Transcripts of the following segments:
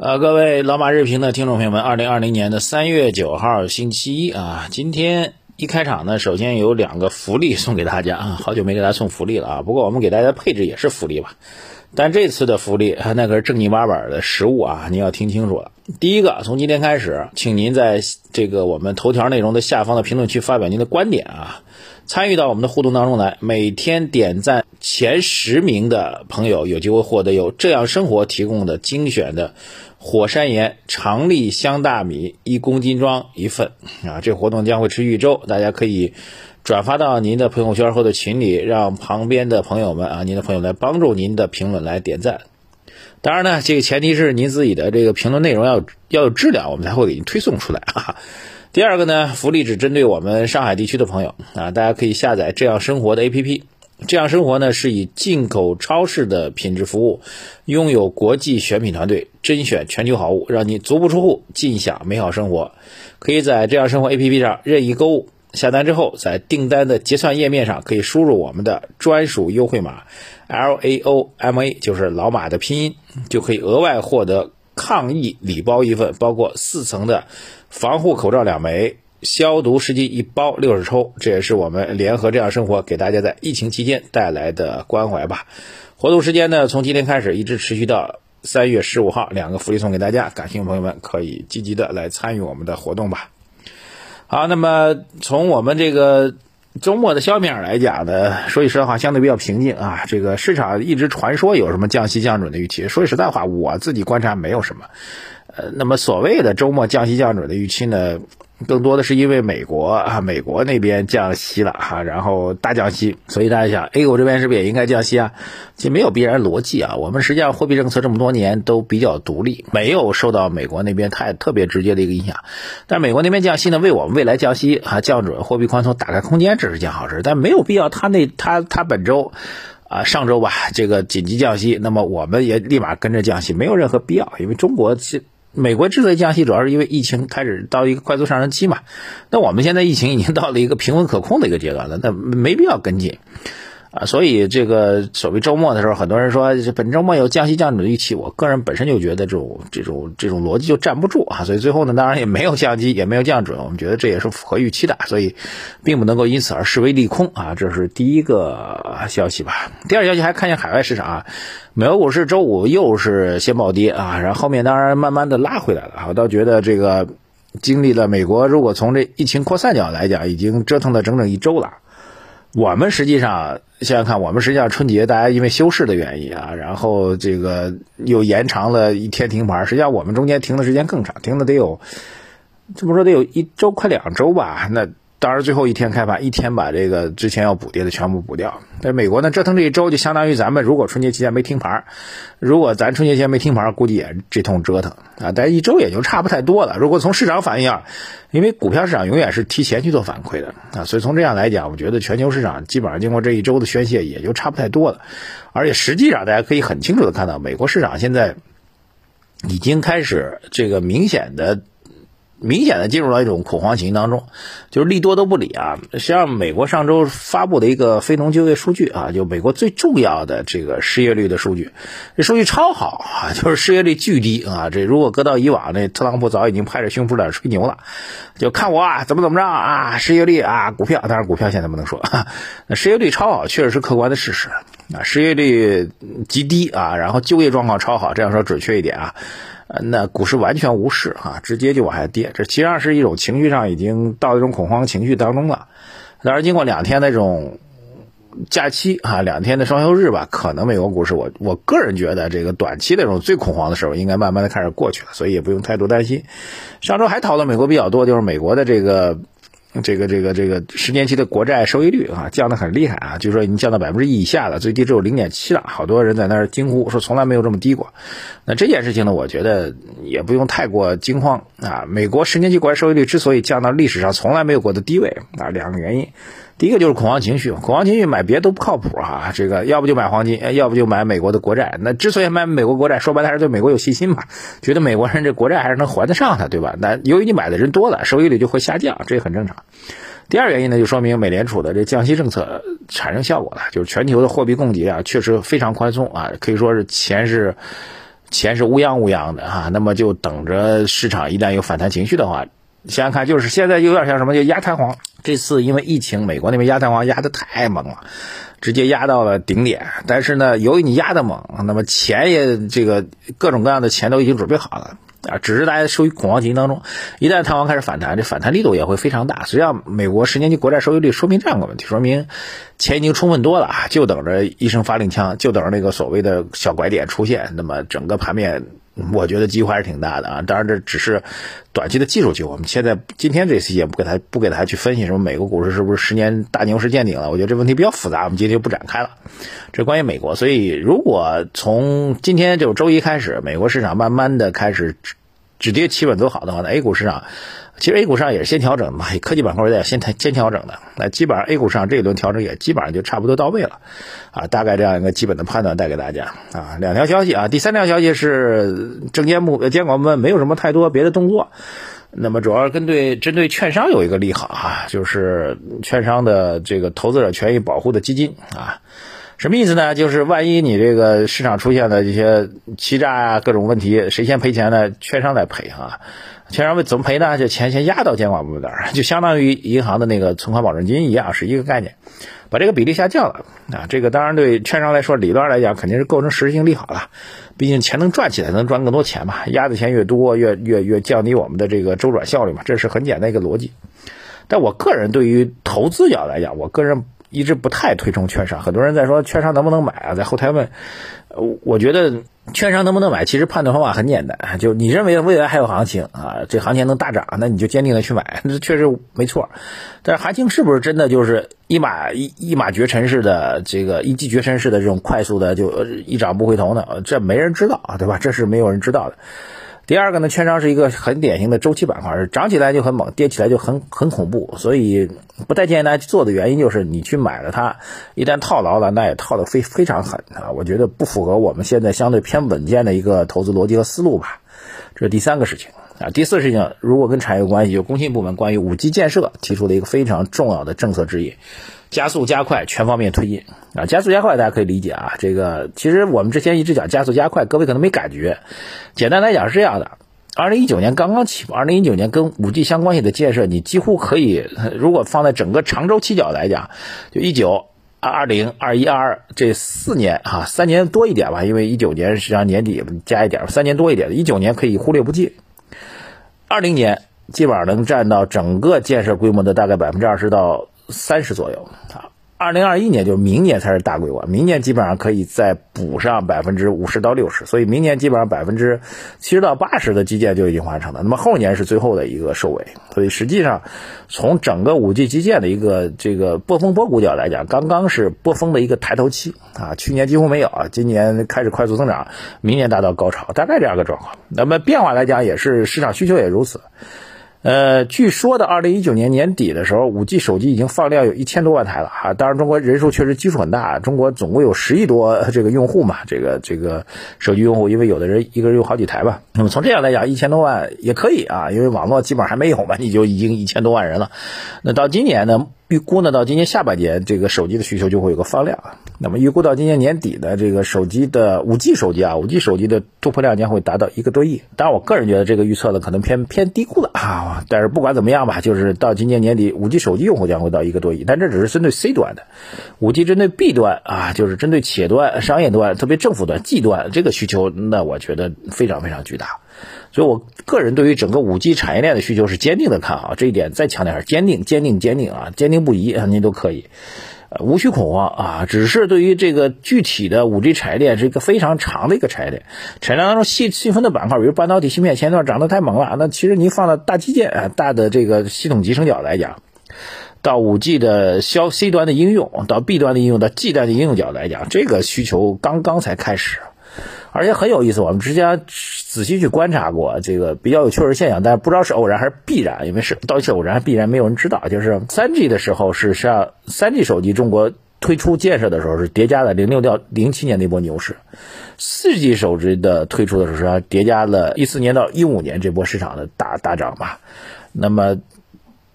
呃，各位老马日评的听众朋友们，二零二零年的三月九号星期一啊，今天一开场呢，首先有两个福利送给大家啊，好久没给大家送福利了啊，不过我们给大家配置也是福利吧，但这次的福利那可是正经八百的实物啊，您要听清楚了。第一个，从今天开始，请您在这个我们头条内容的下方的评论区发表您的观点啊。参与到我们的互动当中来，每天点赞前十名的朋友有机会获得由这样生活提供的精选的火山岩长粒香大米一公斤装一份啊！这活动将会持续一周，大家可以转发到您的朋友圈或者群里，让旁边的朋友们啊，您的朋友来帮助您的评论来点赞。当然呢，这个前提是您自己的这个评论内容要要有质量，我们才会给您推送出来 啊。第二个呢，福利只针对我们上海地区的朋友啊，大家可以下载这样生活的 APP。这样生活呢是以进口超市的品质服务，拥有国际选品团队，甄选全球好物，让你足不出户尽享美好生活。可以在这样生活 APP 上任意购物，下单之后在订单的结算页面上可以输入我们的专属优惠码 LAOMA，就是老马的拼音，就可以额外获得抗疫礼包一份，包括四层的。防护口罩两枚，消毒湿巾一包，六十抽，这也是我们联合这样生活给大家在疫情期间带来的关怀吧。活动时间呢，从今天开始一直持续到三月十五号，两个福利送给大家，感兴趣朋友们可以积极的来参与我们的活动吧。好，那么从我们这个周末的消息面来讲呢，说句实在话，相对比较平静啊。这个市场一直传说有什么降息降准的预期，说句实在话，我自己观察没有什么。呃，那么所谓的周末降息降准的预期呢，更多的是因为美国啊，美国那边降息了哈，然后大降息，所以大家想，A 股这边是不是也应该降息啊？其实没有必然逻辑啊。我们实际上货币政策这么多年都比较独立，没有受到美国那边太特别直接的一个影响。但美国那边降息呢，为我们未来降息啊、降准、货币宽松打开空间，这是件好事。但没有必要，他那他他本周啊上周吧，这个紧急降息，那么我们也立马跟着降息，没有任何必要，因为中国是。美国之所以降息，主要是因为疫情开始到一个快速上升期嘛。那我们现在疫情已经到了一个平稳可控的一个阶段了，那没必要跟进。啊，所以这个所谓周末的时候，很多人说本周末有降息降准的预期，我个人本身就觉得这种这种这种逻辑就站不住啊，所以最后呢，当然也没有降息，也没有降准，我们觉得这也是符合预期的，所以并不能够因此而视为利空啊，这是第一个消息吧。第二消息还看见海外市场啊，美国股市周五又是先暴跌啊，然后后面当然慢慢的拉回来了，我倒觉得这个经历了美国如果从这疫情扩散角来讲，已经折腾了整整一周了。我们实际上想想看，我们实际上春节大家因为休市的原因啊，然后这个又延长了一天停牌，实际上我们中间停的时间更长，停的得有这么说得有一周快两周吧，那。当然，最后一天开盘，一天把这个之前要补跌的全部补掉。但美国呢，折腾这一周就相当于咱们如果春节期间没停牌，如果咱春节期间没停牌，估计也这通折腾啊。但是一周也就差不太多了。如果从市场反应啊，因为股票市场永远是提前去做反馈的啊，所以从这样来讲，我觉得全球市场基本上经过这一周的宣泄，也就差不太多了。而且实际上，大家可以很清楚的看到，美国市场现在已经开始这个明显的。明显的进入到一种恐慌情绪当中，就是利多都不理啊。实际上，美国上周发布的一个非农就业数据啊，就美国最重要的这个失业率的数据，这数据超好啊，就是失业率巨低啊。这如果搁到以往，那特朗普早已经拍着胸脯在吹牛了，就看我啊，怎么怎么着啊，失业率啊，股票，当然股票现在不能说，那 失业率超好，确实是客观的事实啊。失业率极低啊，然后就业状况超好，这样说准确一点啊。那股市完全无视啊，直接就往下跌，这实际上是一种情绪上已经到一种恐慌情绪当中了。当然，经过两天那种假期啊，两天的双休日吧，可能美国股市，我我个人觉得这个短期那种最恐慌的时候，应该慢慢的开始过去了，所以也不用太多担心。上周还讨论美国比较多，就是美国的这个。这个这个这个十年期的国债收益率啊，降得很厉害啊，据说已经降到百分之一以下了，最低只有零点七了。好多人在那儿惊呼说，从来没有这么低过。那这件事情呢，我觉得也不用太过惊慌啊。美国十年期国债收益率之所以降到历史上从来没有过的低位啊，两个原因。第一个就是恐慌情绪，恐慌情绪买别的都不靠谱哈，这个要不就买黄金，要不就买美国的国债。那之所以买美国国债，说白了还是对美国有信心嘛，觉得美国人这国债还是能还得上的，对吧？那由于你买的人多了，收益率就会下降，这也很正常。第二原因呢，就说明美联储的这降息政策产生效果了，就是全球的货币供给啊，确实非常宽松啊，可以说是钱是钱是乌泱乌泱的啊，那么就等着市场一旦有反弹情绪的话，想想看，就是现在有点像什么，就压弹簧。这次因为疫情，美国那边压弹簧压的太猛了，直接压到了顶点。但是呢，由于你压的猛，那么钱也这个各种各样的钱都已经准备好了。啊，只是大家处于恐慌情绪当中，一旦弹簧开始反弹，这反弹力度也会非常大。实际上，美国十年期国债收益率说明这样个问题，说明钱已经充分多了，就等着一声发令枪，就等着那个所谓的小拐点出现。那么整个盘面。我觉得机会还是挺大的啊，当然这只是短期的技术机会。我们现在今天这期也不给他不给他去分析什么美国股市是不是十年大牛市见顶了，我觉得这问题比较复杂，我们今天就不展开了。这关于美国，所以如果从今天就周一开始，美国市场慢慢的开始止止跌企稳走好的话，那 A 股市场。其实 A 股上也是先调整的嘛，科技板块在先先调整的，那基本上 A 股上这一轮调整也基本上就差不多到位了，啊，大概这样一个基本的判断带给大家啊。两条消息啊，第三条消息是证监部监管部门没有什么太多别的动作，那么主要针对针对券商有一个利好啊，就是券商的这个投资者权益保护的基金啊，什么意思呢？就是万一你这个市场出现的这些欺诈啊各种问题，谁先赔钱呢？券商来赔啊。券商为怎么赔呢？就钱先压到监管部门那儿，就相当于银行的那个存款保证金一样，是一个概念，把这个比例下降了啊。这个当然对券商来说，理论上来讲肯定是构成实质性利好了，毕竟钱能赚起来，能赚更多钱嘛。压的钱越多，越越越降低我们的这个周转效率嘛，这是很简单一个逻辑。但我个人对于投资角来讲，我个人一直不太推崇券商。很多人在说券商能不能买啊，在后台问，我觉得。券商能不能买？其实判断方法很简单，就你认为未来还有行情啊，这行情能大涨，那你就坚定的去买，这确实没错。但是行情是不是真的就是一马一一马绝尘似的这个一骑绝尘似的这种快速的就一涨不回头呢？这没人知道啊，对吧？这是没有人知道的。第二个呢，券商是一个很典型的周期板块，涨起来就很猛，跌起来就很很恐怖，所以不太建议大家去做的原因就是你去买了它，一旦套牢了，那也套的非非常狠啊，我觉得不符合我们现在相对偏稳健的一个投资逻辑和思路吧。这是第三个事情啊，第四事情，如果跟产业有关系，就工信部门关于五 G 建设提出了一个非常重要的政策指引。加速加快全方面推进啊！加速加快大家可以理解啊，这个其实我们之前一直讲加速加快，各位可能没感觉。简单来讲是这样的：二零一九年刚刚起步，二零一九年跟五 G 相关系的建设，你几乎可以，如果放在整个长周期角来讲，就一九、二二零、二一、二二这四年哈，三年多一点吧，因为一九年实际上年底加一点，三年多一点，一九年可以忽略不计，二零年基本上能占到整个建设规模的大概百分之二十到。三十左右啊，二零二一年就是明年才是大规模，明年基本上可以再补上百分之五十到六十，所以明年基本上百分之七十到八十的基建就已经完成了。那么后年是最后的一个收尾，所以实际上从整个五 G 基建的一个这个波峰波谷角来讲，刚刚是波峰的一个抬头期啊，去年几乎没有啊，今年开始快速增长，明年达到高潮，大概这样个状况。那么变化来讲也是市场需求也如此。呃，据说的二零一九年年底的时候，五 G 手机已经放量有一千多万台了哈。当然，中国人数确实基数很大，中国总共有十亿多这个用户嘛，这个这个手机用户，因为有的人一个人有好几台吧。那么从这样来讲，一千多万也可以啊，因为网络基本上还没有嘛，你就已经一千多万人了。那到今年呢？预估呢，到今年下半年，这个手机的需求就会有个放量。那么预估到今年年底呢，这个手机的五 G 手机啊，五 G 手机的突破量将会达到一个多亿。当然，我个人觉得这个预测呢，可能偏偏低估了啊。但是不管怎么样吧，就是到今年年底，五 G 手机用户将会到一个多亿。但这只是针对 C 端的，五 G 针对 B 端啊，就是针对企业端、商业端，特别政府端、G 端这个需求，那我觉得非常非常巨大。所以，我个人对于整个五 G 产业链的需求是坚定的看好，这一点再强调一下，坚定、坚定、坚定啊，坚定不移啊，您都可以，无需恐慌啊。只是对于这个具体的五 G 产业链是一个非常长的一个产业链，产业链当中细细分的板块，比如半导体芯片前段涨得太猛了，那其实您放到大基建啊、大的这个系统集成角来讲，到五 G 的消 C 端的应用，到 B 端的应用，到 G 端的应用角来讲，这个需求刚刚才开始。而且很有意思，我们之前仔细去观察过这个比较有趣的现象，但是不知道是偶然还是必然，因为是到底是偶然还是必然，没有人知道。就是三 G 的时候，是实际上三 G 手机中国推出建设的时候是叠加了零六到零七年那波牛市，四 G 手机的推出的时候实际上叠加了一四年到一五年这波市场的大大涨吧。那么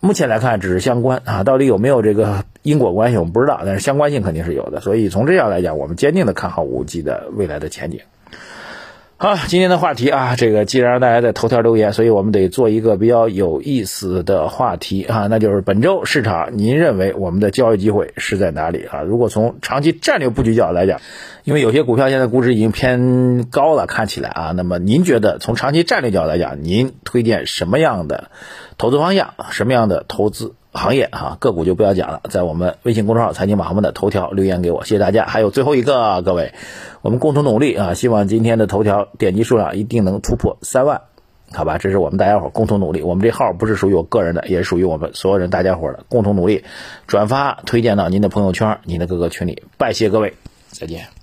目前来看只是相关啊，到底有没有这个因果关系我们不知道，但是相关性肯定是有的。所以从这样来讲，我们坚定的看好五 G 的未来的前景。好，今天的话题啊，这个既然让大家在头条留言，所以我们得做一个比较有意思的话题啊，那就是本周市场，您认为我们的交易机会是在哪里啊？如果从长期战略布局角度来讲，因为有些股票现在估值已经偏高了，看起来啊，那么您觉得从长期战略角度来讲，您推荐什么样的投资方向，什么样的投资？行业哈个股就不要讲了，在我们微信公众号“财经马红们”的头条留言给我，谢谢大家。还有最后一个，各位，我们共同努力啊！希望今天的头条点击数量一定能突破三万，好吧？这是我们大家伙共同努力。我们这号不是属于我个人的，也是属于我们所有人大家伙的共同努力。转发推荐到您的朋友圈、您的各个群里，拜谢各位，再见。